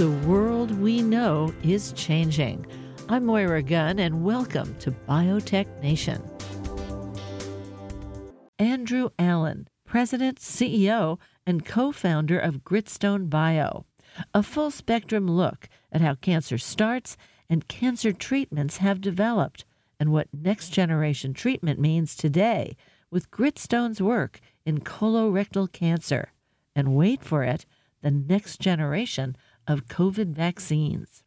The world we know is changing. I'm Moira Gunn, and welcome to Biotech Nation. Andrew Allen, President, CEO, and co founder of Gritstone Bio, a full spectrum look at how cancer starts and cancer treatments have developed, and what next generation treatment means today with Gritstone's work in colorectal cancer. And wait for it, the next generation of COVID vaccines.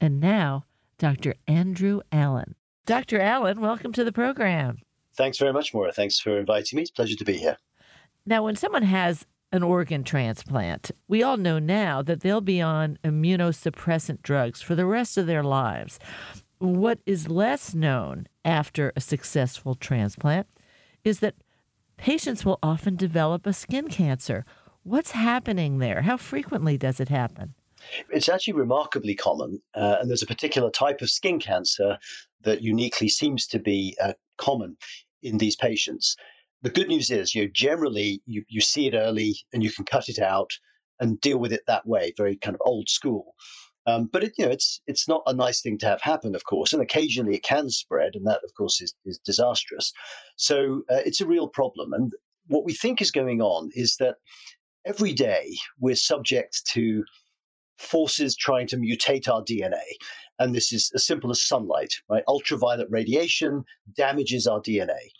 And now, Dr. Andrew Allen. Dr. Allen, welcome to the program. Thanks very much, Moira. Thanks for inviting me. It's a pleasure to be here. Now, when someone has an organ transplant, we all know now that they'll be on immunosuppressant drugs for the rest of their lives. What is less known after a successful transplant is that patients will often develop a skin cancer. What's happening there? How frequently does it happen? It's actually remarkably common, uh, and there's a particular type of skin cancer that uniquely seems to be uh, common in these patients. The good news is, you know, generally you, you see it early and you can cut it out and deal with it that way, very kind of old school. Um, but it, you know, it's it's not a nice thing to have happen, of course, and occasionally it can spread, and that, of course, is, is disastrous. So uh, it's a real problem. And what we think is going on is that every day we're subject to forces trying to mutate our DNA. And this is as simple as sunlight, right? Ultraviolet radiation damages our DNA.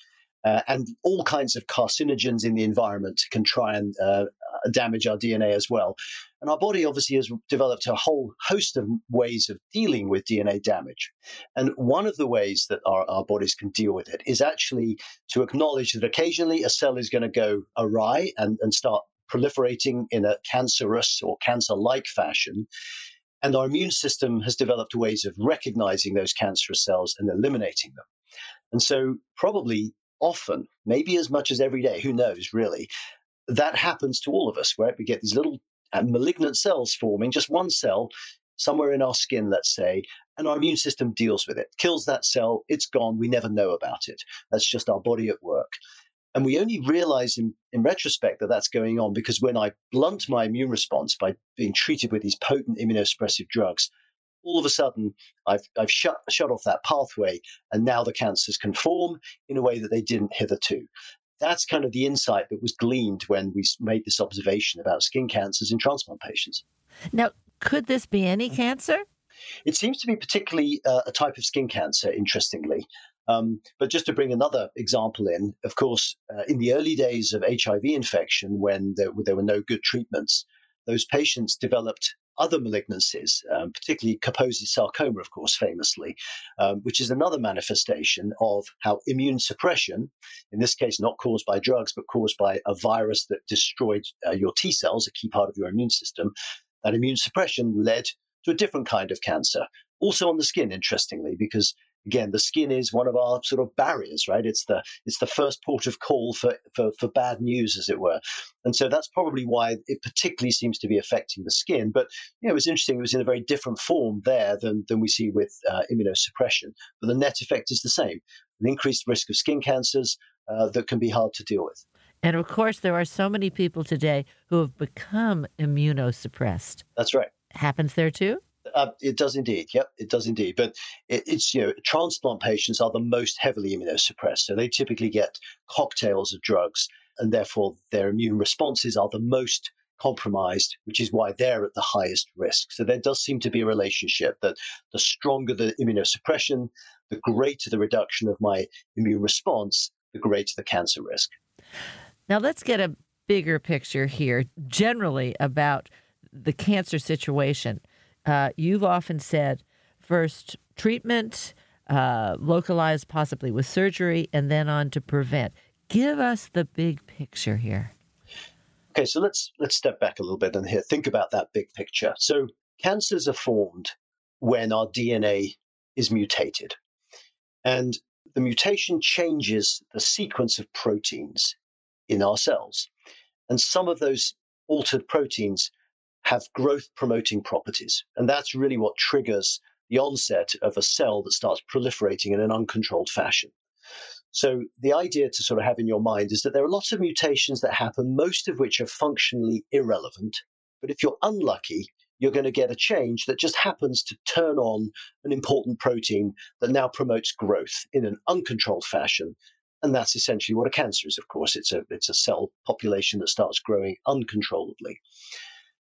Uh, and all kinds of carcinogens in the environment can try and uh, damage our DNA as well. And our body obviously has developed a whole host of ways of dealing with DNA damage. And one of the ways that our, our bodies can deal with it is actually to acknowledge that occasionally a cell is going to go awry and, and start proliferating in a cancerous or cancer like fashion. And our immune system has developed ways of recognizing those cancerous cells and eliminating them. And so, probably often, maybe as much as every day, who knows really, that happens to all of us, where we get these little uh, malignant cells forming, just one cell somewhere in our skin, let's say, and our immune system deals with it, kills that cell, it's gone, we never know about it. That's just our body at work. And we only realize in, in retrospect that that's going on because when I blunt my immune response by being treated with these potent immunosuppressive drugs, all of a sudden I've, I've shut, shut off that pathway and now the cancers can form in a way that they didn't hitherto. That's kind of the insight that was gleaned when we made this observation about skin cancers in transplant patients. Now, could this be any cancer? It seems to be particularly uh, a type of skin cancer, interestingly. Um, but just to bring another example in, of course, uh, in the early days of HIV infection, when there, there, were no good treatments, those patients developed other malignancies, um, particularly Kaposi sarcoma, of course, famously, um, which is another manifestation of how immune suppression, in this case not caused by drugs, but caused by a virus that destroyed uh, your T cells, a key part of your immune system, that immune suppression led to a different kind of cancer. Also on the skin, interestingly, because again, the skin is one of our sort of barriers, right? It's the it's the first port of call for, for, for bad news, as it were. And so that's probably why it particularly seems to be affecting the skin. But you know, it was interesting. It was in a very different form there than than we see with uh, immunosuppression. But the net effect is the same: an increased risk of skin cancers uh, that can be hard to deal with. And of course, there are so many people today who have become immunosuppressed. That's right. Happens there too? Uh, it does indeed. Yep, it does indeed. But it, it's you know, transplant patients are the most heavily immunosuppressed, so they typically get cocktails of drugs, and therefore their immune responses are the most compromised, which is why they're at the highest risk. So there does seem to be a relationship that the stronger the immunosuppression, the greater the reduction of my immune response, the greater the cancer risk. Now let's get a bigger picture here, generally about the cancer situation uh, you've often said first treatment, uh, localized possibly with surgery, and then on to prevent. Give us the big picture here. Okay, so let's let's step back a little bit and here think about that big picture. So cancers are formed when our DNA is mutated, and the mutation changes the sequence of proteins in our cells, and some of those altered proteins have growth promoting properties. And that's really what triggers the onset of a cell that starts proliferating in an uncontrolled fashion. So the idea to sort of have in your mind is that there are lots of mutations that happen, most of which are functionally irrelevant. But if you're unlucky, you're going to get a change that just happens to turn on an important protein that now promotes growth in an uncontrolled fashion. And that's essentially what a cancer is, of course. It's a, it's a cell population that starts growing uncontrollably.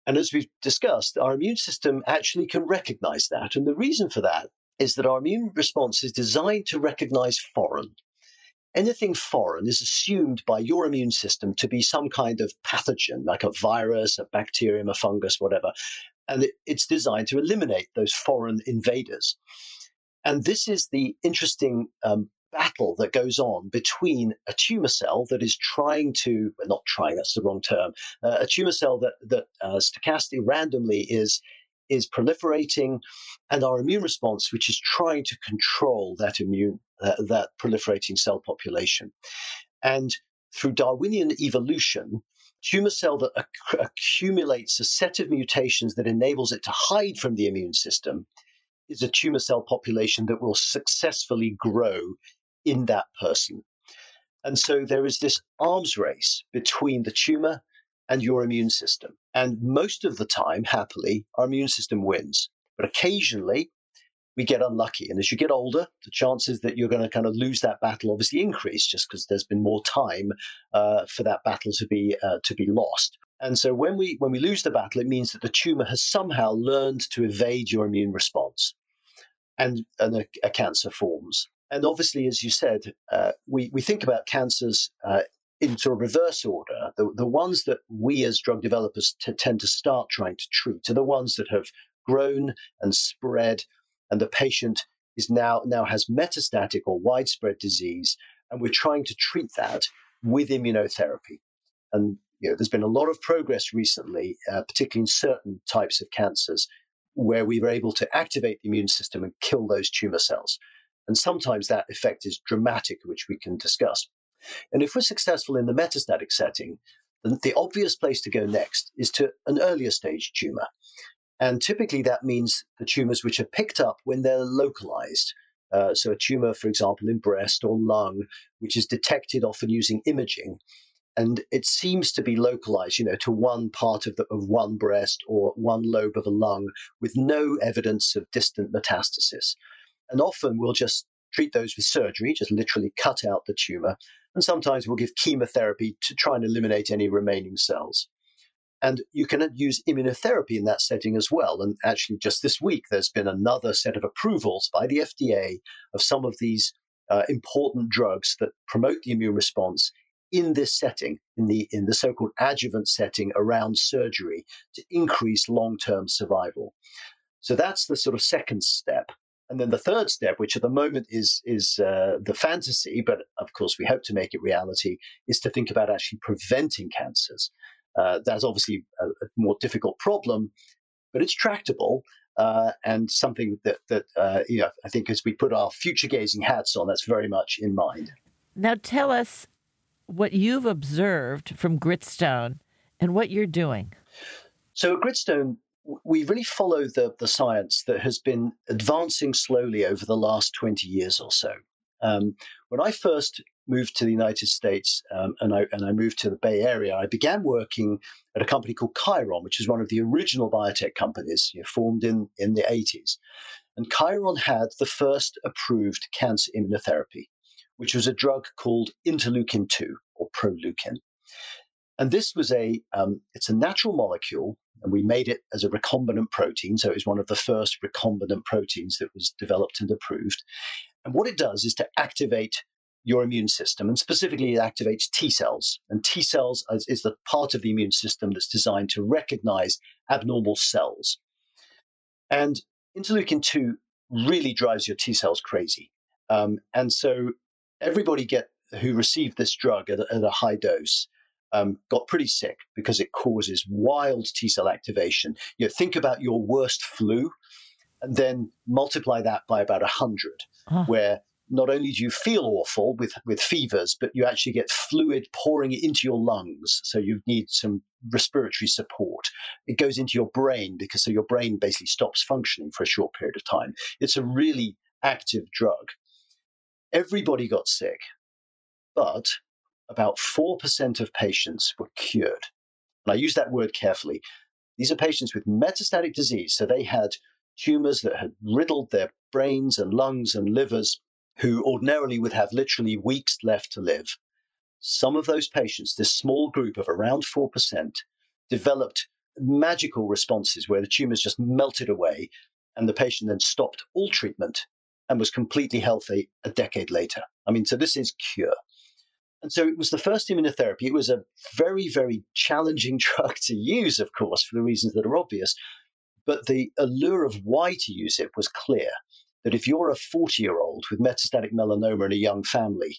And as we've discussed, our immune system actually can recognize that. And the reason for that is that our immune response is designed to recognize foreign. Anything foreign is assumed by your immune system to be some kind of pathogen, like a virus, a bacterium, a fungus, whatever. And it, it's designed to eliminate those foreign invaders. And this is the interesting um, battle that goes on between a tumor cell that is trying to, well, not trying, that's the wrong term, uh, a tumor cell that, that uh, stochastically randomly is, is proliferating, and our immune response, which is trying to control that immune, uh, that proliferating cell population. And through Darwinian evolution, tumor cell that acc- accumulates a set of mutations that enables it to hide from the immune system is a tumor cell population that will successfully grow in that person. And so there is this arms race between the tumor and your immune system. And most of the time, happily, our immune system wins. But occasionally, we get unlucky. And as you get older, the chances that you're going to kind of lose that battle obviously increase just because there's been more time uh, for that battle to be uh, to be lost. And so when we when we lose the battle, it means that the tumor has somehow learned to evade your immune response, and, and a, a cancer forms. And obviously, as you said, uh, we, we think about cancers uh, in sort of reverse order. The, the ones that we as drug developers t- tend to start trying to treat are the ones that have grown and spread, and the patient is now, now has metastatic or widespread disease, and we're trying to treat that with immunotherapy. And you know, there's been a lot of progress recently, uh, particularly in certain types of cancers, where we were able to activate the immune system and kill those tumor cells. And sometimes that effect is dramatic, which we can discuss. And if we're successful in the metastatic setting, then the obvious place to go next is to an earlier stage tumor. And typically that means the tumors which are picked up when they're localized. Uh, so a tumor, for example, in breast or lung, which is detected often using imaging. And it seems to be localized, you know, to one part of, the, of one breast or one lobe of a lung with no evidence of distant metastasis. And often we'll just treat those with surgery, just literally cut out the tumor. And sometimes we'll give chemotherapy to try and eliminate any remaining cells. And you can use immunotherapy in that setting as well. And actually, just this week, there's been another set of approvals by the FDA of some of these uh, important drugs that promote the immune response in this setting, in the in the so-called adjuvant setting around surgery, to increase long-term survival. So that's the sort of second step. And then the third step, which at the moment is is uh, the fantasy, but of course we hope to make it reality, is to think about actually preventing cancers. Uh, that's obviously a, a, more difficult problem, but it's tractable uh, and something that that uh, you know I think as we put our future gazing hats on, that's very much in mind. Now tell us what you've observed from Gritstone and what you're doing. So at Gritstone, we really follow the, the science that has been advancing slowly over the last 20 years or so. Um, when I first moved to the United States um, and, I, and I moved to the Bay Area, I began working at a company called Chiron, which is one of the original biotech companies you know, formed in, in the 80s. And Chiron had the first approved cancer immunotherapy, which was a drug called interleukin 2 or Proleukin. And this was a, um, it's a natural molecule and we made it as a recombinant protein. So it was one of the first recombinant proteins that was developed and approved. And what it does is to activate your immune system, and specifically it activates T cells. And T cells is, is the part of the immune system that's designed to recognize abnormal cells. And interleukin 2 really drives your T cells crazy. Um, and so everybody get who received this drug at at a high dose um, got pretty sick because it causes wild T cell activation. You know, think about your worst flu and then multiply that by about 100, oh. where not only do you feel awful with, with fevers, but you actually get fluid pouring into your lungs. So you need some respiratory support. It goes into your brain because so your brain basically stops functioning for a short period of time. It's a really active drug. Everybody got sick, but about 4% of patients were cured. And I use that word carefully. These are patients with metastatic disease. So they had tumors that had riddled their brains and lungs and livers, who ordinarily would have literally weeks left to live. Some of those patients, this small group of around 4%, developed magical responses where the tumors just melted away and the patient then stopped all treatment and was completely healthy a decade later. I mean, so this is cure. And so it was the first immunotherapy. It was a very, very challenging drug to use, of course, for the reasons that are obvious. But the allure of why to use it was clear that if you're a 40 year old with metastatic melanoma in a young family,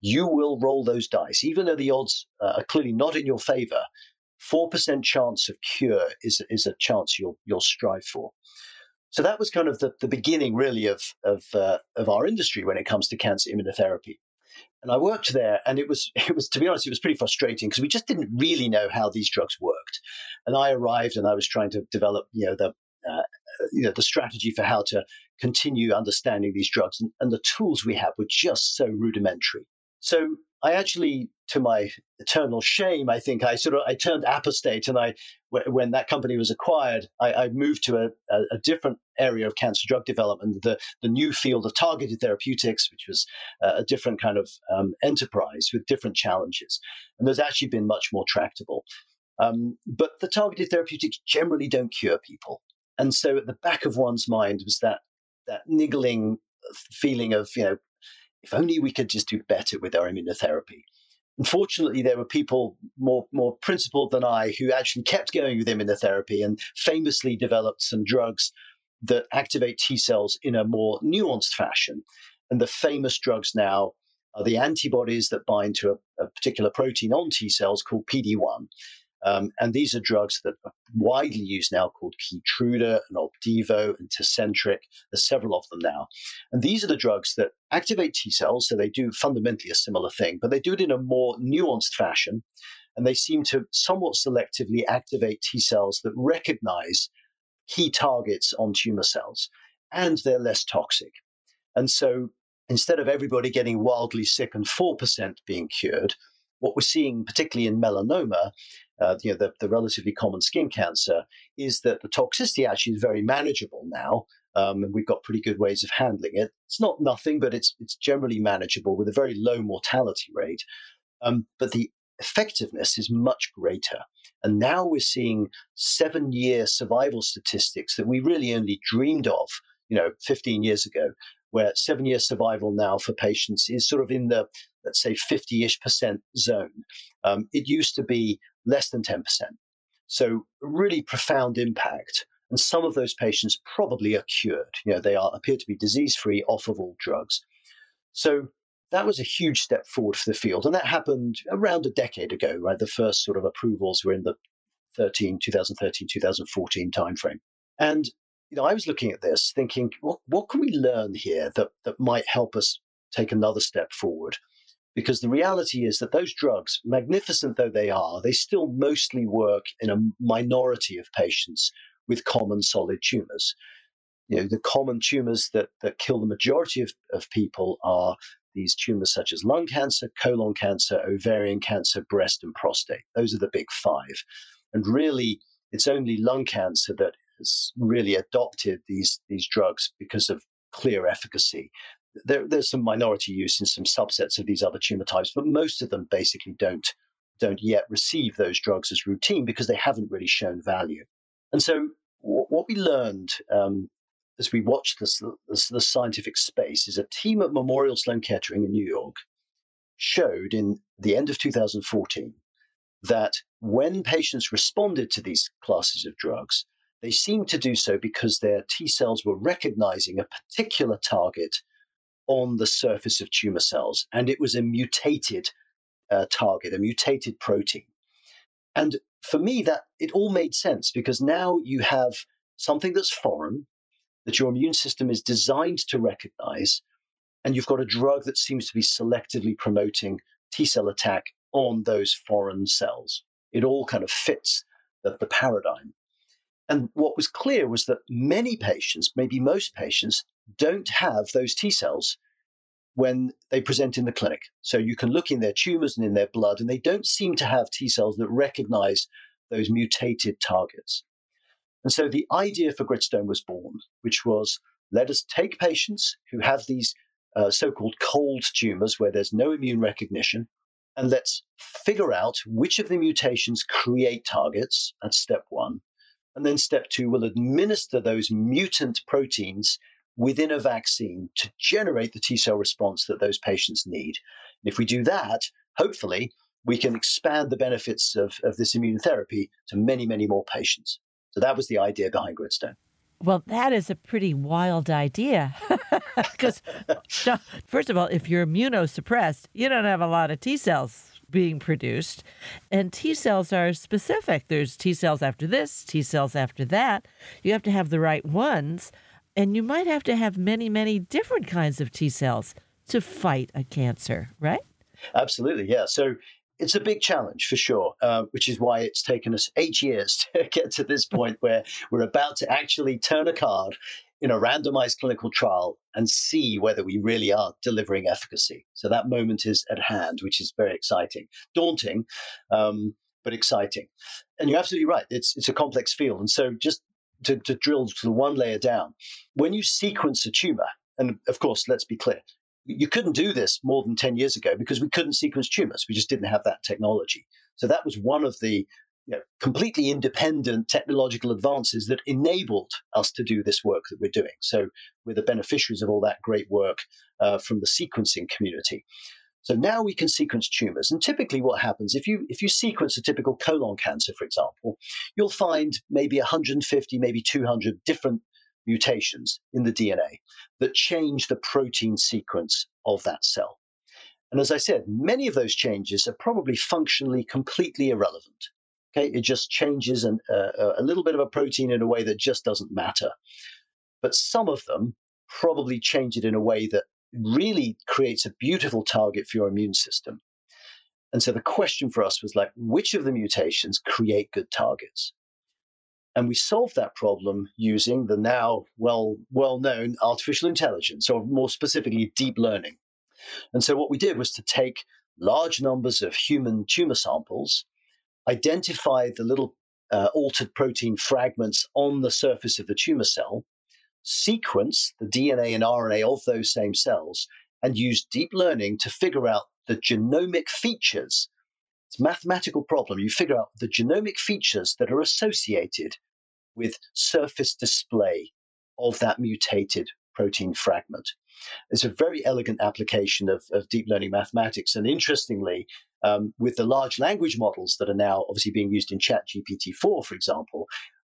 you will roll those dice, even though the odds uh, are clearly not in your favor. 4% chance of cure is, is a chance you'll, you'll strive for. So that was kind of the, the beginning, really, of, of, uh, of our industry when it comes to cancer immunotherapy. And I worked there, and it was it was to be honest, it was pretty frustrating because we just didn't really know how these drugs worked. And I arrived, and I was trying to develop, you know, the uh, you know the strategy for how to continue understanding these drugs, and, and the tools we have were just so rudimentary. So I actually, to my eternal shame, I think I sort of I turned apostate, and I when that company was acquired, I, I moved to a, a, different area of cancer drug development, the the new field of targeted therapeutics, which was a different kind of um, enterprise with different challenges, and there's actually been much more tractable. Um, but the targeted therapeutics generally don't cure people, and so at the back of one's mind was that that niggling feeling of you know if only we could just do better with our immunotherapy. Unfortunately, there were people more, more principled than I who actually kept going with immunotherapy and famously developed some drugs that activate T cells in a more nuanced fashion. And the famous drugs now are the antibodies that bind to a, a particular protein on T cells called PD1. Um, and these are drugs that are widely used now called Keytruda and Opdivo and Tecentriq. There's several of them now. And these are the drugs that activate T cells. So they do fundamentally a similar thing, but they do it in a more nuanced fashion. And they seem to somewhat selectively activate T cells that recognize key targets on tumor cells. And they're less toxic. And so instead of everybody getting wildly sick and 4% being cured, what we're seeing, particularly in melanoma, uh, you know, the, the, relatively common skin cancer, is that the toxicity actually is very manageable now. Um, and we've got pretty good ways of handling it. It's not nothing, but it's it's generally manageable with a very low mortality rate. Um, but the effectiveness is much greater. And now we're seeing seven year survival statistics that we really only dreamed of, you know, 15 years ago, where seven year survival now for patients is sort of in the let's say 50-ish percent zone. Um, it used to be less than 10%. So really profound impact. And some of those patients probably are cured. You know, they are appear to be disease-free off of all drugs. So that was a huge step forward for the field. And that happened around a decade ago, right? The first sort of approvals were in the 13, 2013, 2014 timeframe. And you know, I was looking at this thinking, what, what can we learn here that, that might help us take another step forward? Because the reality is that those drugs, magnificent though they are, they still mostly work in a minority of patients with common solid tumors. You know, the common tumors that, that kill the majority of, of people are these tumors such as lung cancer, colon cancer, ovarian cancer, breast, and prostate. Those are the big five. And really, it's only lung cancer that has really adopted these, these drugs because of clear efficacy there, there's some minority use in some subsets of these other tumor types, but most of them basically don't don't yet receive those drugs as routine because they haven't really shown value. And so, w- what we learned um, as we watched this, the scientific space is a team at Memorial Sloan Kettering in New York showed in the end of 2014 that when patients responded to these classes of drugs, they seemed to do so because their T cells were recognizing a particular target on the surface of tumor cells, and it was a mutated uh, target, a mutated protein. And for me, that it all made sense because now you have something that's foreign that your immune system is designed to recognize, and you've got a drug that seems to be selectively promoting T cell attack on those foreign cells. It all kind of fits the, the paradigm. And what was clear was that many patients, maybe most patients, don't have those T cells when they present in the clinic. So you can look in their tumors and in their blood, and they don't seem to have T cells that recognize those mutated targets. And so the idea for Gritstone was born, which was let us take patients who have these uh, so called cold tumors where there's no immune recognition, and let's figure out which of the mutations create targets. That's step one. And then step two, we'll administer those mutant proteins within a vaccine to generate the T cell response that those patients need. And if we do that, hopefully, we can expand the benefits of, of this immune therapy to many, many more patients. So that was the idea behind Gritstone. Well, that is a pretty wild idea. Because, first of all, if you're immunosuppressed, you don't have a lot of T cells being produced. And T cells are specific. There's T cells after this, T cells after that. You have to have the right ones. And you might have to have many, many different kinds of T cells to fight a cancer, right? Absolutely, yeah. So it's a big challenge for sure, uh, which is why it's taken us eight years to get to this point where we're about to actually turn a card in a randomized clinical trial and see whether we really are delivering efficacy. So that moment is at hand, which is very exciting, daunting, um, but exciting. And you're absolutely right; it's it's a complex field. And so just to, to drill to the one layer down, when you sequence a tumor, and of course, let's be clear, you couldn't do this more than 10 years ago because we couldn't sequence tumors. We just didn't have that technology. So that was one of the you know, completely independent technological advances that enabled us to do this work that we're doing. So we're the beneficiaries of all that great work uh, from the sequencing community. So now we can sequence tumors. And typically what happens if you if you sequence a typical colon cancer, for example, you'll find maybe 150, maybe 200 different mutations in the DNA that change the protein sequence of that cell. And as I said, many of those changes are probably functionally completely irrelevant. Okay, it just changes an, uh, a little bit of a protein in a way that just doesn't matter. But some of them probably change it in a way that really creates a beautiful target for your immune system. And so the question for us was like, which of the mutations create good targets? And we solved that problem using the now well well known artificial intelligence, or more specifically, deep learning. And so what we did was to take large numbers of human tumor samples, identify the little uh, altered protein fragments on the surface of the tumor cell, sequence the DNA and RNA of those same cells, and use deep learning to figure out the genomic features it's a mathematical problem. You figure out the genomic features that are associated with surface display of that mutated protein fragment. It's a very elegant application of, of deep learning mathematics. And interestingly, um, with the large language models that are now obviously being used in ChatGPT-4, for example,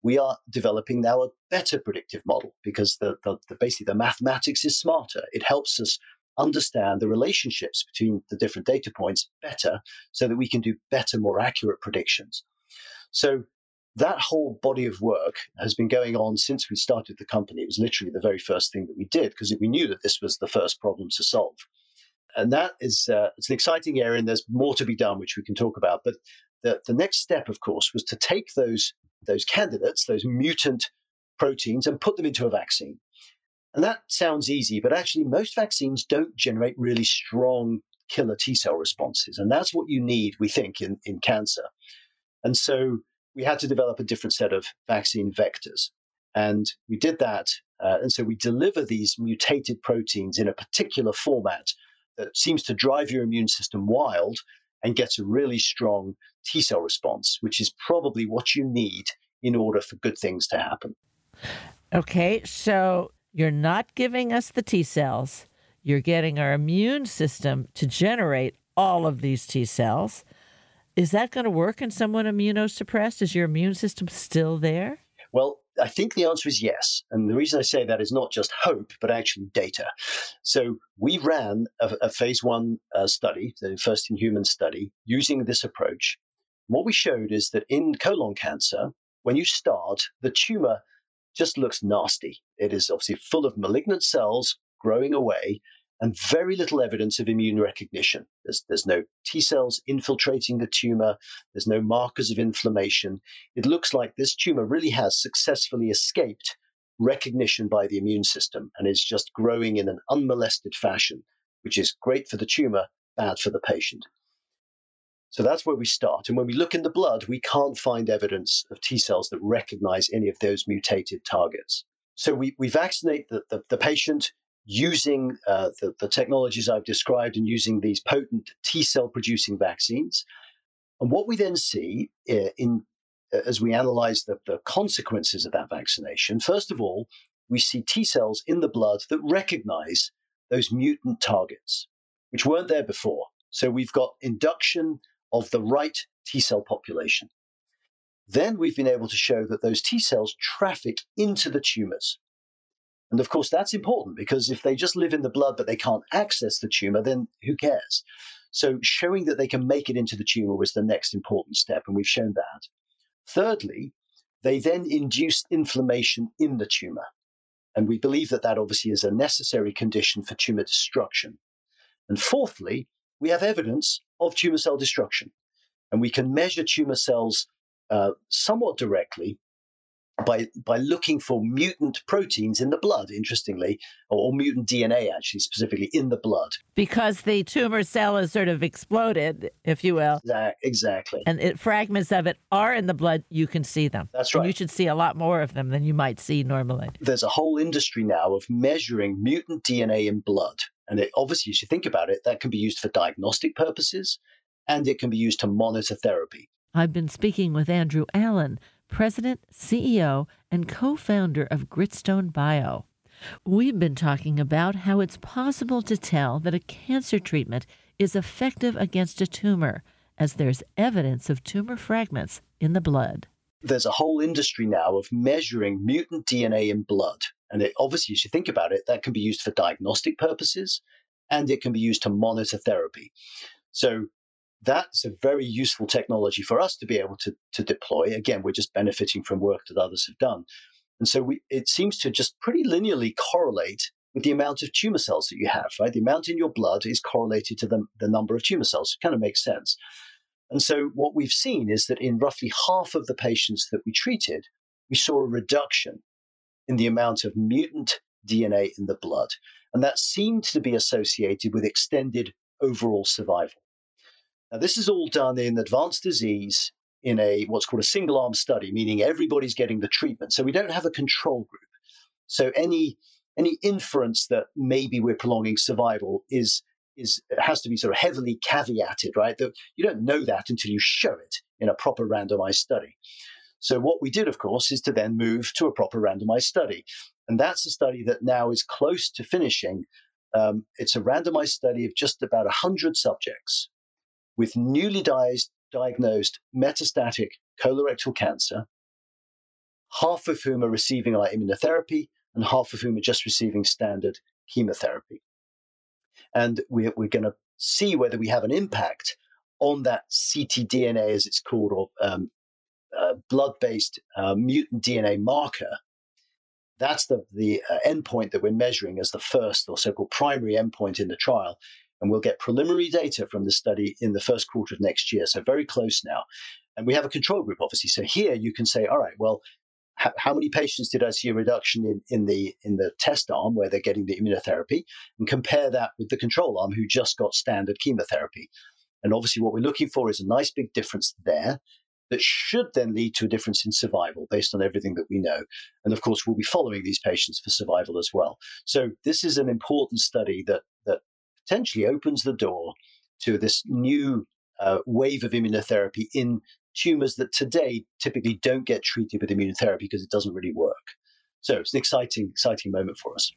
we are developing now a better predictive model because the, the, the, basically the mathematics is smarter. It helps us understand the relationships between the different data points better so that we can do better, more accurate predictions. So that whole body of work has been going on since we started the company. It was literally the very first thing that we did because we knew that this was the first problem to solve. And that is uh, it's an exciting area, and there's more to be done, which we can talk about. But the, the next step, of course, was to take those those candidates, those mutant proteins, and put them into a vaccine. And that sounds easy, but actually, most vaccines don't generate really strong killer T cell responses. And that's what you need, we think, in, in cancer. And so we had to develop a different set of vaccine vectors. And we did that. Uh, and so we deliver these mutated proteins in a particular format that seems to drive your immune system wild and gets a really strong T cell response, which is probably what you need in order for good things to happen. Okay, so you're not giving us the T cells. You're getting our immune system to generate all of these T cells. Is that going to work in someone immunosuppressed? Is your immune system still there? Well, I think the answer is yes. And the reason I say that is not just hope, but actually data. So we ran a, a phase one uh, study, the first in human study, using this approach. What we showed is that in colon cancer, when you start, the tumor just looks nasty. It is obviously full of malignant cells growing away and very little evidence of immune recognition. There's, there's no T cells infiltrating the tumor. There's no markers of inflammation. It looks like this tumor really has successfully escaped recognition by the immune system and is just growing in an unmolested fashion, which is great for the tumor, bad for the patient. So that's where we start. And when we look in the blood, we can't find evidence of T cells that recognize any of those mutated targets. So we, we vaccinate the, the, the patient using uh, the, the technologies I've described and using these potent T cell producing vaccines. And what we then see uh, in, uh, as we analyze the, the consequences of that vaccination, first of all, we see T cells in the blood that recognize those mutant targets, which weren't there before. So we've got induction of the right T cell population. Then we've been able to show that those T cells traffic into the tumors. And of course, that's important because if they just live in the blood but they can't access the tumor, then who cares? So, showing that they can make it into the tumor was the next important step, and we've shown that. Thirdly, they then induce inflammation in the tumor. And we believe that that obviously is a necessary condition for tumor destruction. And fourthly, we have evidence of tumor cell destruction. And we can measure tumor cells uh, somewhat directly by by looking for mutant proteins in the blood, interestingly, or, mutant DNA actually, specifically in the blood. Because the tumor cell is sort of exploded, if you will. Exactly. And it, fragments of it are in the blood, you can see them. That's right. And you should see a lot more of them than you might see normally. There's a whole industry now of measuring mutant DNA in blood. And it, obviously, as you think about it, that can be used for diagnostic purposes and it can be used to monitor therapy. I've been speaking with Andrew Allen, President, CEO, and co founder of Gritstone Bio. We've been talking about how it's possible to tell that a cancer treatment is effective against a tumor, as there's evidence of tumor fragments in the blood. There's a whole industry now of measuring mutant DNA in blood. And it, obviously, as you think about it, that can be used for diagnostic purposes and it can be used to monitor therapy. So that's a very useful technology for us to be able to, to deploy. Again, we're just benefiting from work that others have done. And so we, it seems to just pretty linearly correlate with the amount of tumor cells that you have, right? The amount in your blood is correlated to the, the number of tumor cells. It kind of makes sense. And so what we've seen is that in roughly half of the patients that we treated, we saw a reduction in the amount of mutant DNA in the blood. And that seemed to be associated with extended overall survival. Now, this is all done in advanced disease in a what's called a single arm study, meaning everybody's getting the treatment. So we don't have a control group. So any any inference that maybe we're prolonging survival is is has to be sort of heavily caveated, right? That you don't know that until you show it in a proper randomized study. So what we did, of course, is to then move to a proper randomized study, and that's a study that now is close to finishing. Um, it's a randomized study of just about 100 subjects with newly diagnosed metastatic colorectal cancer, half of whom are receiving our immunotherapy and half of whom are just receiving standard chemotherapy. And we're, we're going to see whether we have an impact on that ctDNA, as it's called, or um, uh, blood based uh, mutant DNA marker. That's the, the uh, endpoint that we're measuring as the first or so called primary endpoint in the trial. And we'll get preliminary data from the study in the first quarter of next year. So very close now. And we have a control group, obviously. So here you can say, all right, well, how, many patients did I see a reduction in, in the in the test arm where they're getting the immunotherapy, and compare that with the control arm who just got standard chemotherapy. And obviously, what we're looking for is a nice big difference there that should then lead to a difference in survival based on everything that we know. And of course, we'll be following these patients for survival as well. So this is an important study that that potentially opens the door to this new uh, wave of immunotherapy in tumors that today typically don't get treated with immunotherapy because it doesn't really work. So it's an exciting, exciting moment for us.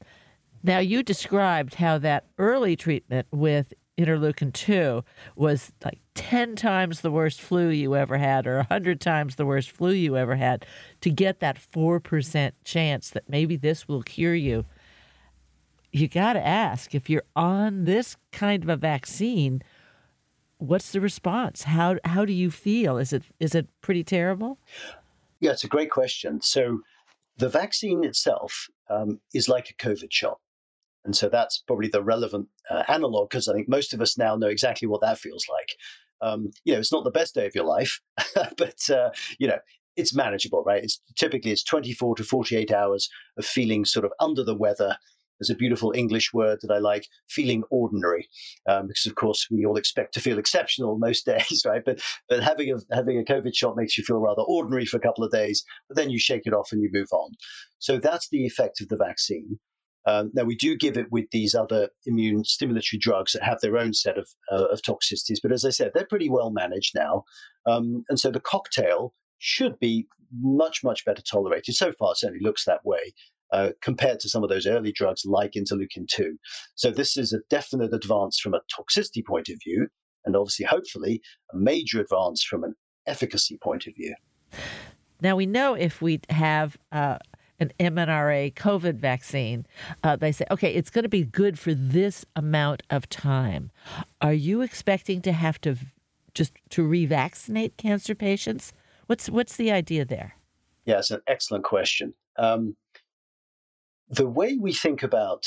Now, you described how that early treatment with interleukin 2 was like 10 times the worst flu you ever had or 100 times the worst flu you ever had to get that 4% chance that maybe this will cure you you got to ask if you're on this kind of a vaccine what's the response? How how do you feel? Is it is it pretty terrible? Yeah it's a great question. So the vaccine itself um, is like a covid shot. And so that's probably the relevant uh, analog because i think most of us now know exactly what that feels like. Um, you know it's not the best day of your life but uh, you know it's manageable right? It's typically it's 24 to 48 hours of feeling sort of under the weather there's a beautiful English word that I like, feeling ordinary, um, because of course we all expect to feel exceptional most days, right? But but having a having a COVID shot makes you feel rather ordinary for a couple of days, but then you shake it off and you move on. So that's the effect of the vaccine. Um, now we do give it with these other immune stimulatory drugs that have their own set of, uh, of toxicities, but as I said, they're pretty well managed now, um, and so the cocktail should be much much better tolerated. So far, it certainly looks that way. Uh, compared to some of those early drugs like interleukin 2. So, this is a definite advance from a toxicity point of view, and obviously, hopefully, a major advance from an efficacy point of view. Now, we know if we have uh, an mRNA COVID vaccine, uh, they say, okay, it's going to be good for this amount of time. Are you expecting to have to just to revaccinate cancer patients? What's what's the idea there? Yeah, it's an excellent question. Um, the way we think about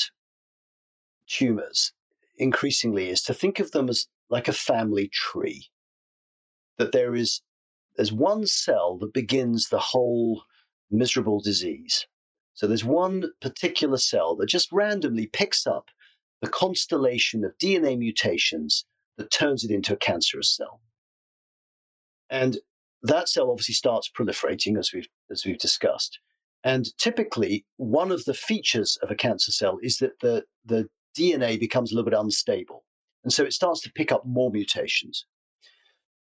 tumors increasingly is to think of them as like a family tree. That there is there's one cell that begins the whole miserable disease. So there's one particular cell that just randomly picks up the constellation of DNA mutations that turns it into a cancerous cell. And that cell obviously starts proliferating as we've as we've discussed. And typically, one of the features of a cancer cell is that the, the DNA becomes a little bit unstable. And so it starts to pick up more mutations.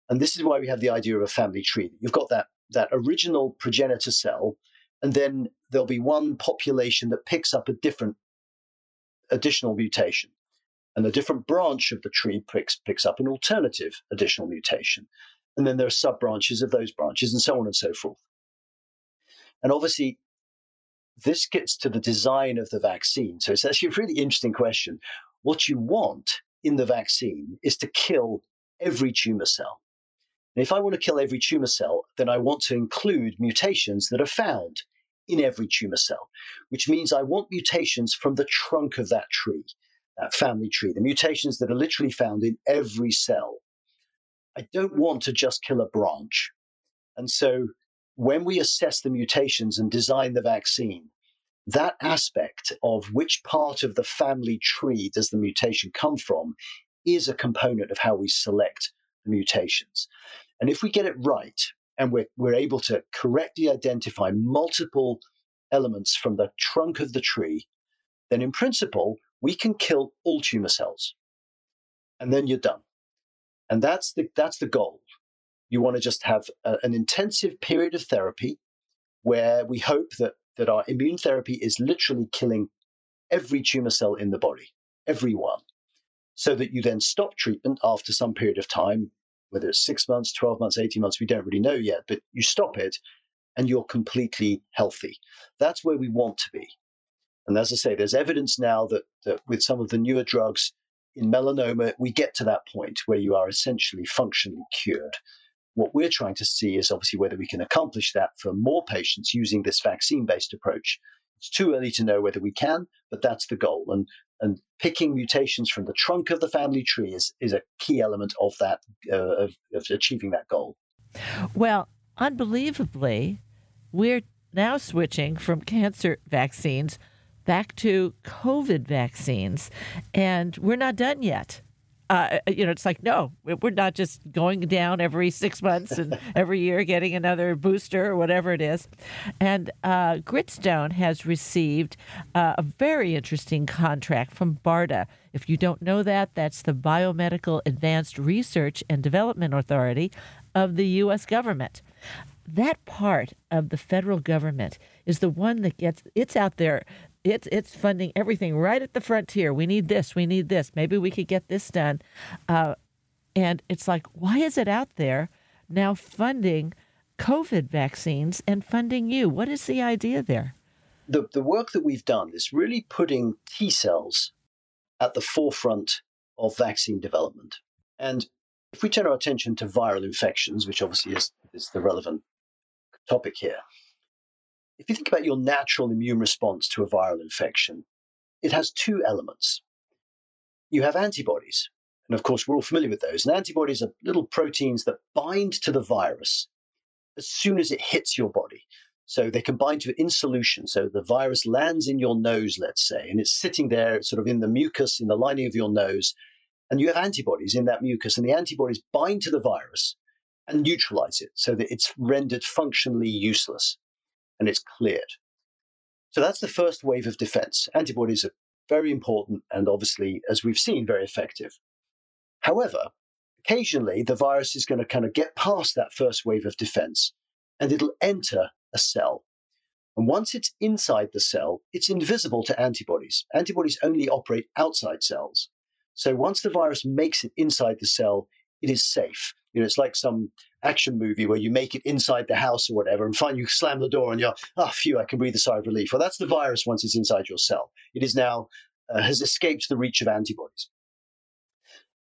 And this is why we have the idea of a family tree. You've got that, that original progenitor cell, and then there'll be one population that picks up a different additional mutation. And a different branch of the tree picks, picks up an alternative additional mutation. And then there are sub branches of those branches, and so on and so forth. And obviously, this gets to the design of the vaccine. So it's actually a really interesting question. What you want in the vaccine is to kill every tumor cell. And if I want to kill every tumor cell, then I want to include mutations that are found in every tumor cell, which means I want mutations from the trunk of that tree, that family tree, the mutations that are literally found in every cell. I don't want to just kill a branch. And so when we assess the mutations and design the vaccine, that aspect of which part of the family tree does the mutation come from is a component of how we select the mutations. And if we get it right, and we're, we're able to correctly identify multiple elements from the trunk of the tree, then in principle, we can kill all tumor cells. And then you're done. And that's the, that's the goal. You want to just have a, an intensive period of therapy where we hope that, that our immune therapy is literally killing every tumor cell in the body, every one, so that you then stop treatment after some period of time, whether it's six months, 12 months, 18 months, we don't really know yet, but you stop it and you're completely healthy. That's where we want to be. And as I say, there's evidence now that, that with some of the newer drugs in melanoma, we get to that point where you are essentially functionally cured. What we're trying to see is obviously whether we can accomplish that for more patients using this vaccine based approach. It's too early to know whether we can, but that's the goal. And, and picking mutations from the trunk of the family tree is, is a key element of that, uh, of, of achieving that goal. Well, unbelievably, we're now switching from cancer vaccines back to COVID vaccines, and we're not done yet uh, you know, it's like, no, we're not just going down every six months and every year getting another booster or whatever it is. And uh, Gritstone has received uh, a very interesting contract from BARDA. If you don't know that, that's the Biomedical Advanced Research and Development Authority of the U.S. government. That part of the federal government is the one that gets, it's out there it's it's funding everything right at the frontier. We need this. We need this. Maybe we could get this done. Uh, and it's like, why is it out there now funding COVID vaccines and funding you? What is the idea there? The the work that we've done is really putting T cells at the forefront of vaccine development. And if we turn our attention to viral infections, which obviously is, is the relevant topic here, if you think about your natural immune response to a viral infection, it has two elements. You have antibodies, and of course, we're all familiar with those. And antibodies are little proteins that bind to the virus as soon as it hits your body. So they can bind to it in solution. So the virus lands in your nose, let's say, and it's sitting there sort of in the mucus, in the lining of your nose. And you have antibodies in that mucus, and the antibodies bind to the virus and neutralize it so that it's rendered functionally useless and it's cleared. So that's the first wave of defense. Antibodies are very important and obviously, as we've seen, very effective. However, occasionally the virus is going to kind of get past that first wave of defense and it'll enter a cell. And once it's inside the cell, it's invisible to antibodies. Antibodies only operate outside cells. So once the virus makes it inside the cell, it is safe. You know, it's like some action movie where you make it inside the house or whatever, and finally you slam the door and you're, oh, phew, I can breathe a sigh of relief. Well, that's the virus once it's inside your cell. It is now, uh, has escaped the reach of antibodies.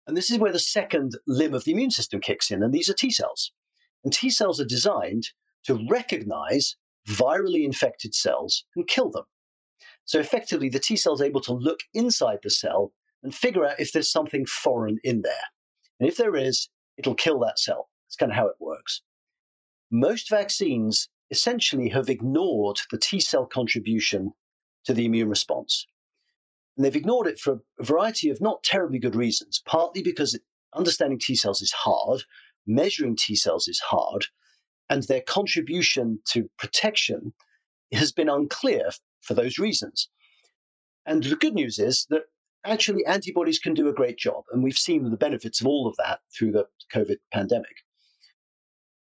And this is where the second limb of the immune system kicks in, and these are T cells. And T cells are designed to recognize virally infected cells and kill them. So effectively, the T cell is able to look inside the cell and figure out if there's something foreign in there. And if there is, it'll kill that cell. That's kind of how it works. Most vaccines essentially have ignored the T cell contribution to the immune response. And they've ignored it for a variety of not terribly good reasons, partly because understanding T cells is hard, measuring T cells is hard, and their contribution to protection has been unclear for those reasons. And the good news is that actually antibodies can do a great job, and we've seen the benefits of all of that through the COVID pandemic.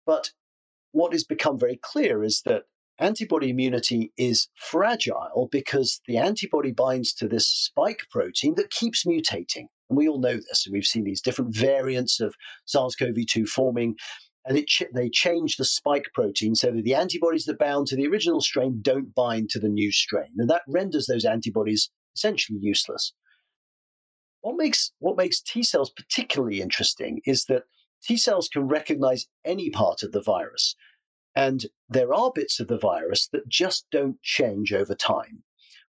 But what has become very clear is that antibody immunity is fragile because the antibody binds to this spike protein that keeps mutating. And we all know this, and we've seen these different variants of SARS CoV 2 forming and ch- they change the spike protein so that the antibodies that bound to the original strain don't bind to the new strain, and that renders those antibodies essentially useless. What makes what makes T cells particularly interesting is that T cells can recognize any part of the virus, and there are bits of the virus that just don't change over time,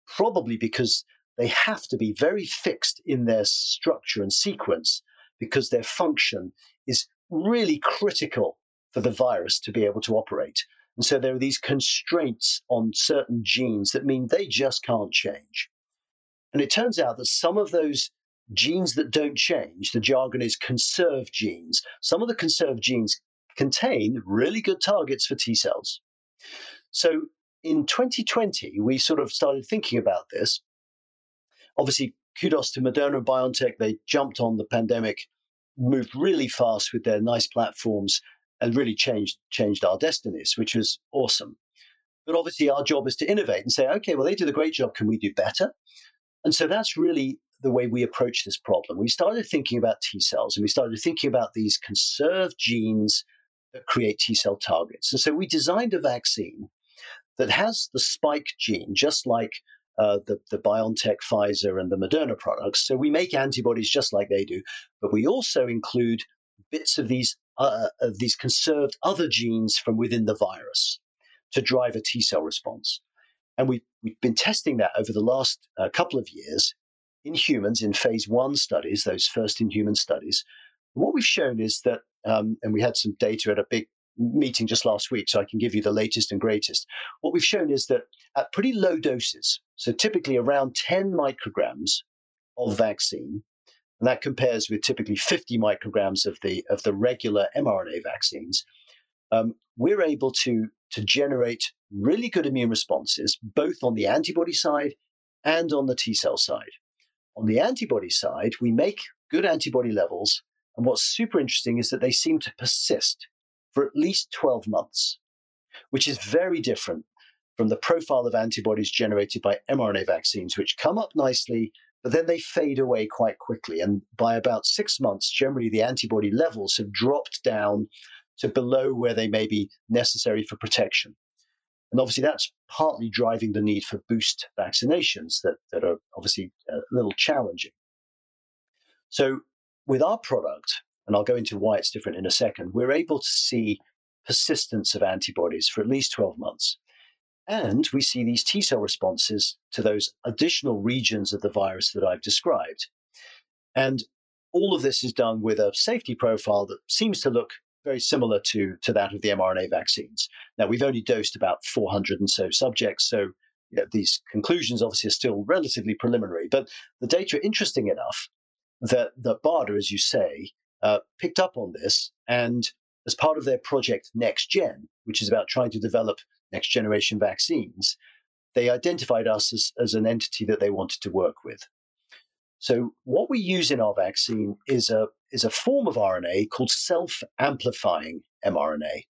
probably because they have to be very fixed in their structure and sequence because their function is really critical for the virus to be able to operate. And so there are these constraints on certain genes that mean they just can't change. And it turns out that some of those genes that don't change, the jargon is conserved genes, some of the conserved genes contain really good targets for T cells. So in 2020, we sort of started thinking about this. Obviously, kudos to Moderna and BioNTech. They jumped on the pandemic moved really fast with their nice platforms and really changed changed our destinies, which was awesome. But obviously, our job is to innovate and say, okay, well, they did a great job. Can we do better? And so that's really the way we approach this problem. We started thinking about T cells and we started thinking about these conserved genes that create T cell targets. And so we designed a vaccine that has the spike gene, just like uh, the, the BioNTech, Pfizer, and the Moderna products. So we make antibodies just like they do, but we also include bits of these uh, of these conserved other genes from within the virus to drive a T cell response. And we, we've been testing that over the last uh, couple of years in humans in phase one studies, those first in human studies. What we've shown is that, um, and we had some data at a big meeting just last week, so I can give you the latest and greatest. What we've shown is that at pretty low doses, so typically around 10 micrograms of vaccine, and that compares with typically 50 micrograms of the of the regular mRNA vaccines, um, we're able to to generate really good immune responses both on the antibody side and on the T cell side. On the antibody side, we make good antibody levels, and what's super interesting is that they seem to persist for at least 12 months, which is very different from the profile of antibodies generated by mRNA vaccines, which come up nicely, but then they fade away quite quickly. And by about six months, generally the antibody levels have dropped down to below where they may be necessary for protection. And obviously, that's partly driving the need for boost vaccinations that, that are obviously a little challenging. So, with our product, and I'll go into why it's different in a second, we're able to see persistence of antibodies for at least 12 months. And we see these T cell responses to those additional regions of the virus that I've described. And all of this is done with a safety profile that seems to look very similar to, to that of the mRNA vaccines. Now, we've only dosed about 400 and so subjects, so you know, these conclusions obviously are still relatively preliminary, but the data are interesting enough that, that BARDA, as you say, uh, picked up on this and as part of their project Next Gen, which is about trying to develop next generation vaccines, they identified us as, as an entity that they wanted to work with. So what we use in our vaccine is a is a form of RNA called self-amplifying mRNA.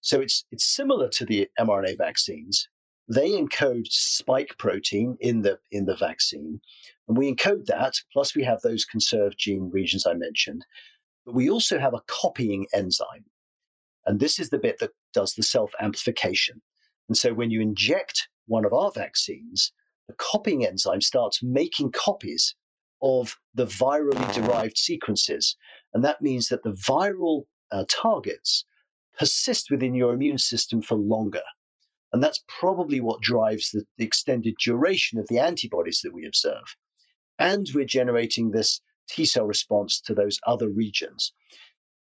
So it's it's similar to the mRNA vaccines. They encode spike protein in the in the vaccine, and we encode that. Plus, we have those conserved gene regions I mentioned, but we also have a copying enzyme, and this is the bit that does the self-amplification. And so, when you inject one of our vaccines, the copying enzyme starts making copies of the virally derived sequences. And that means that the viral uh, targets persist within your immune system for longer. And that's probably what drives the, the extended duration of the antibodies that we observe. And we're generating this T cell response to those other regions.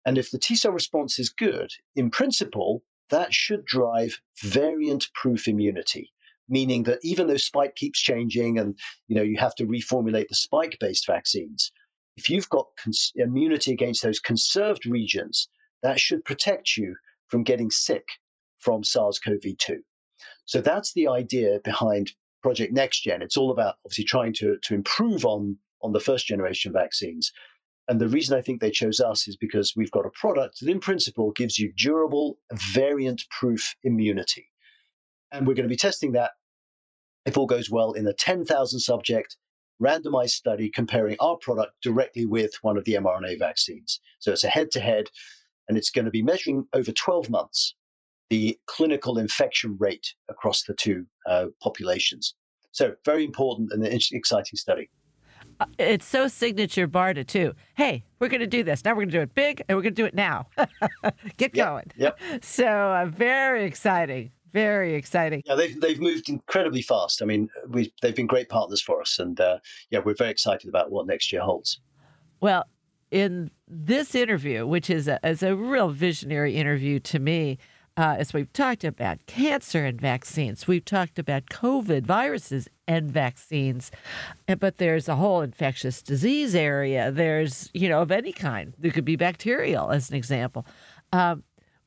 And if the T cell response is good, in principle, that should drive variant proof immunity meaning that even though spike keeps changing and you know you have to reformulate the spike based vaccines if you've got cons- immunity against those conserved regions that should protect you from getting sick from SARS-CoV-2 so that's the idea behind project NextGen it's all about obviously trying to to improve on on the first generation vaccines. And the reason I think they chose us is because we've got a product that, in principle, gives you durable, variant proof immunity. And we're going to be testing that, if all goes well, in a 10,000 subject randomized study comparing our product directly with one of the mRNA vaccines. So it's a head to head, and it's going to be measuring over 12 months the clinical infection rate across the two uh, populations. So, very important and an exciting study. Uh, it's so signature BARDA too. Hey, we're going to do this now. We're going to do it big, and we're going to do it now. Get yep, going. Yep. So uh, very exciting. Very exciting. Yeah, they've they've moved incredibly fast. I mean, we they've been great partners for us, and uh, yeah, we're very excited about what next year holds. Well, in this interview, which is a, is a real visionary interview to me, uh, as we've talked about cancer and vaccines, we've talked about COVID viruses and vaccines, eh, but there's a whole infectious disease area. There's, you know, of any kind. There could be bacterial, as an example. Um,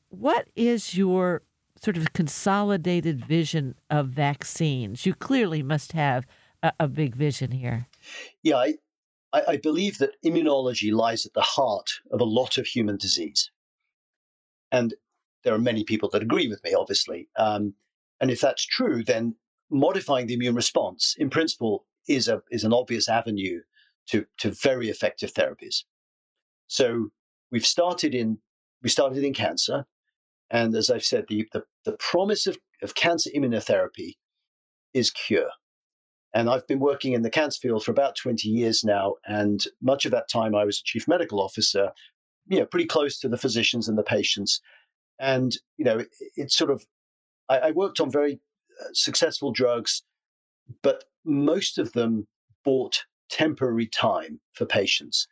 what is your sort of consolidated vision of vaccines? You clearly must have a, a big vision here. Yeah, I, I believe that immunology lies at the heart of a lot of human disease. And there are many people that agree with me, obviously. Um, and if that's true, then modifying the immune response, in principle, is a is an obvious avenue to to very effective therapies. So we've started in we started in cancer, and as I've said, the the, the promise of, of cancer immunotherapy is cure. And I've been working in the cancer field for about 20 years now. And much of that time I was a chief medical officer, you know, pretty close to the physicians and the patients. And, you know, it's it sort of, I, I worked on very uh, successful drugs, but most of them bought temporary time for patients.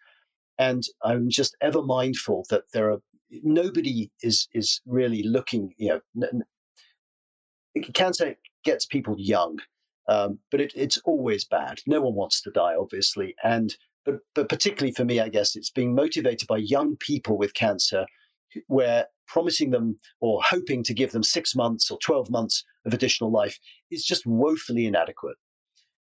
And I'm just ever mindful that there are nobody is is really looking. You know, cancer gets people young, um, but it, it's always bad. No one wants to die, obviously, and but but particularly for me, I guess it's being motivated by young people with cancer, where promising them or hoping to give them six months or 12 months of additional life is just woefully inadequate.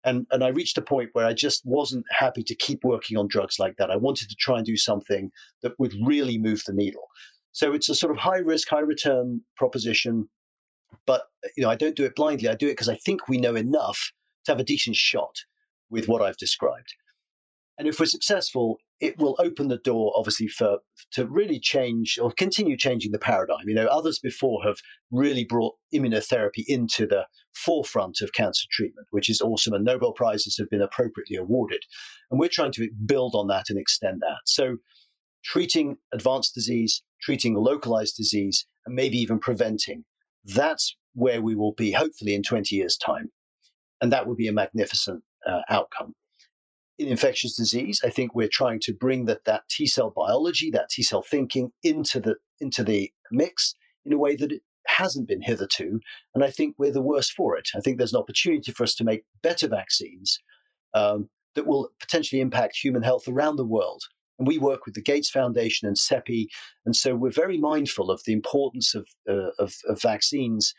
And, and I reached a point where I just wasn't happy to keep working on drugs like that. I wanted to try and do something that would really move the needle. So it's a sort of high risk, high return proposition. But you know, I don't do it blindly. I do it because I think we know enough to have a decent shot with what I've described. And if we're successful, it will open the door, obviously, for to really change or continue changing the paradigm. You know, others before have really brought immunotherapy into the forefront of cancer treatment, which is awesome, and Nobel prizes have been appropriately awarded. And we're trying to build on that and extend that. So, treating advanced disease, treating localized disease, and maybe even preventing. That's where we will be, hopefully, in 20 years' time. And that would be a magnificent uh, outcome in infectious disease, I think we're trying to bring that, that T cell biology, that T cell thinking into the into the mix in a way that it hasn't been hitherto. And I think we're the worst for it. I think there's an opportunity for us to make better vaccines um, that will potentially impact human health around the world. And we work with the Gates Foundation and CEPI, and so we're very mindful of the importance of, uh, of, of vaccines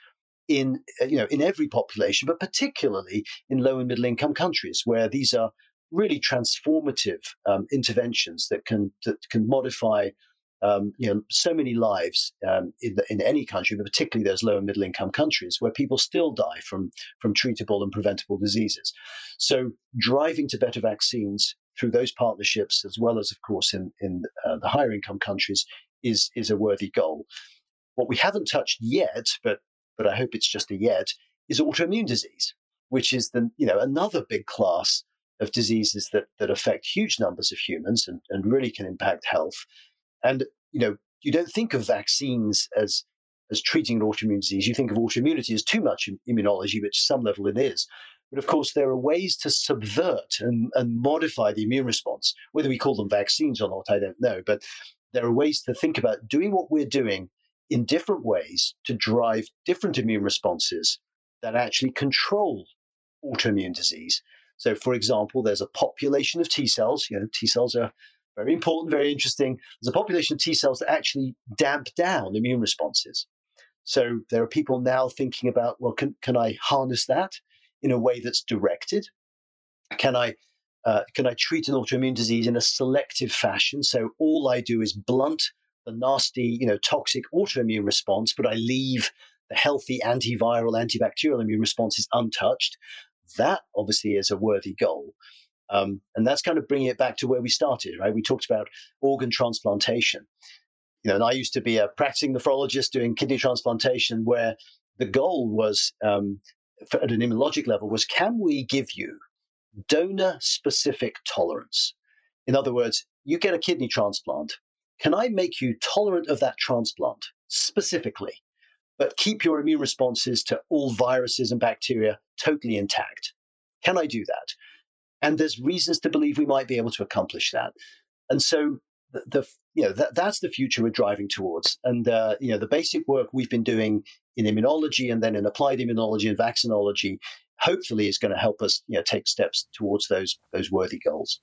in you know in every population, but particularly in low and middle income countries where these are really transformative um, interventions that can that can modify um, you know so many lives um, in, in any country, but particularly those low and middle income countries where people still die from from treatable and preventable diseases. So driving to better vaccines through those partnerships, as well as of course in in uh, the higher income countries, is is a worthy goal. What we haven't touched yet, but but I hope it's just a yet, is autoimmune disease, which is the you know another big class of diseases that that affect huge numbers of humans and, and really can impact health. And you know, you don't think of vaccines as as treating an autoimmune disease. You think of autoimmunity as too much immunology, which some level it is. But of course, there are ways to subvert and, and modify the immune response. Whether we call them vaccines or not, I don't know. But there are ways to think about doing what we're doing in different ways to drive different immune responses that actually control autoimmune disease. So, for example, there's a population of T cells. You know, T cells are very important, very interesting. There's a population of T cells that actually damp down immune responses. So there are people now thinking about, well, can, can I harness that in a way that's directed? Can I uh, can I treat an autoimmune disease in a selective fashion? So all I do is blunt the nasty, you know, toxic autoimmune response, but I leave the healthy antiviral, antibacterial immune responses untouched. That obviously is a worthy goal. Um, and that's kind of bringing it back to where we started, right? We talked about organ transplantation. You know, and I used to be a practicing nephrologist doing kidney transplantation, where the goal was um, at an immunologic level was can we give you donor specific tolerance? In other words, you get a kidney transplant. Can I make you tolerant of that transplant specifically, but keep your immune responses to all viruses and bacteria totally intact? Can I do that? And there's reasons to believe we might be able to accomplish that. And so the, you know that, that's the future we're driving towards. And uh, you know the basic work we've been doing in immunology and then in applied immunology and vaccinology, hopefully, is going to help us you know take steps towards those those worthy goals.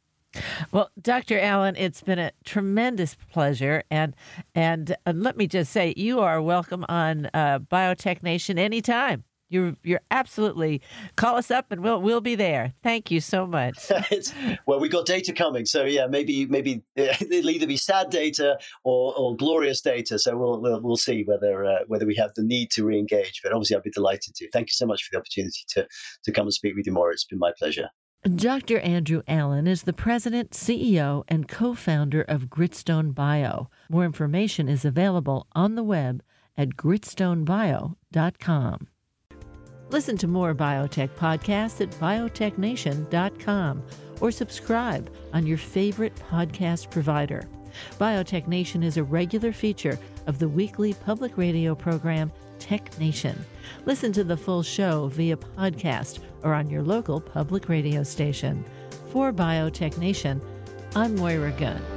Well, Dr. Allen, it's been a tremendous pleasure, and and uh, let me just say, you are welcome on uh, Biotech Nation anytime. You're you're absolutely call us up and we'll we'll be there. Thank you so much. well, we got data coming, so yeah, maybe maybe it'll either be sad data or, or glorious data. So we'll we'll, we'll see whether uh, whether we have the need to re-engage. But obviously, I'd be delighted to. Thank you so much for the opportunity to to come and speak with you more. It's been my pleasure. Dr. Andrew Allen is the president, CEO, and co founder of Gritstone Bio. More information is available on the web at gritstonebio.com. Listen to more biotech podcasts at biotechnation.com or subscribe on your favorite podcast provider. Biotech Nation is a regular feature of the weekly public radio program Tech Nation. Listen to the full show via podcast or on your local public radio station. For Biotech Nation, I'm Moira Gunn.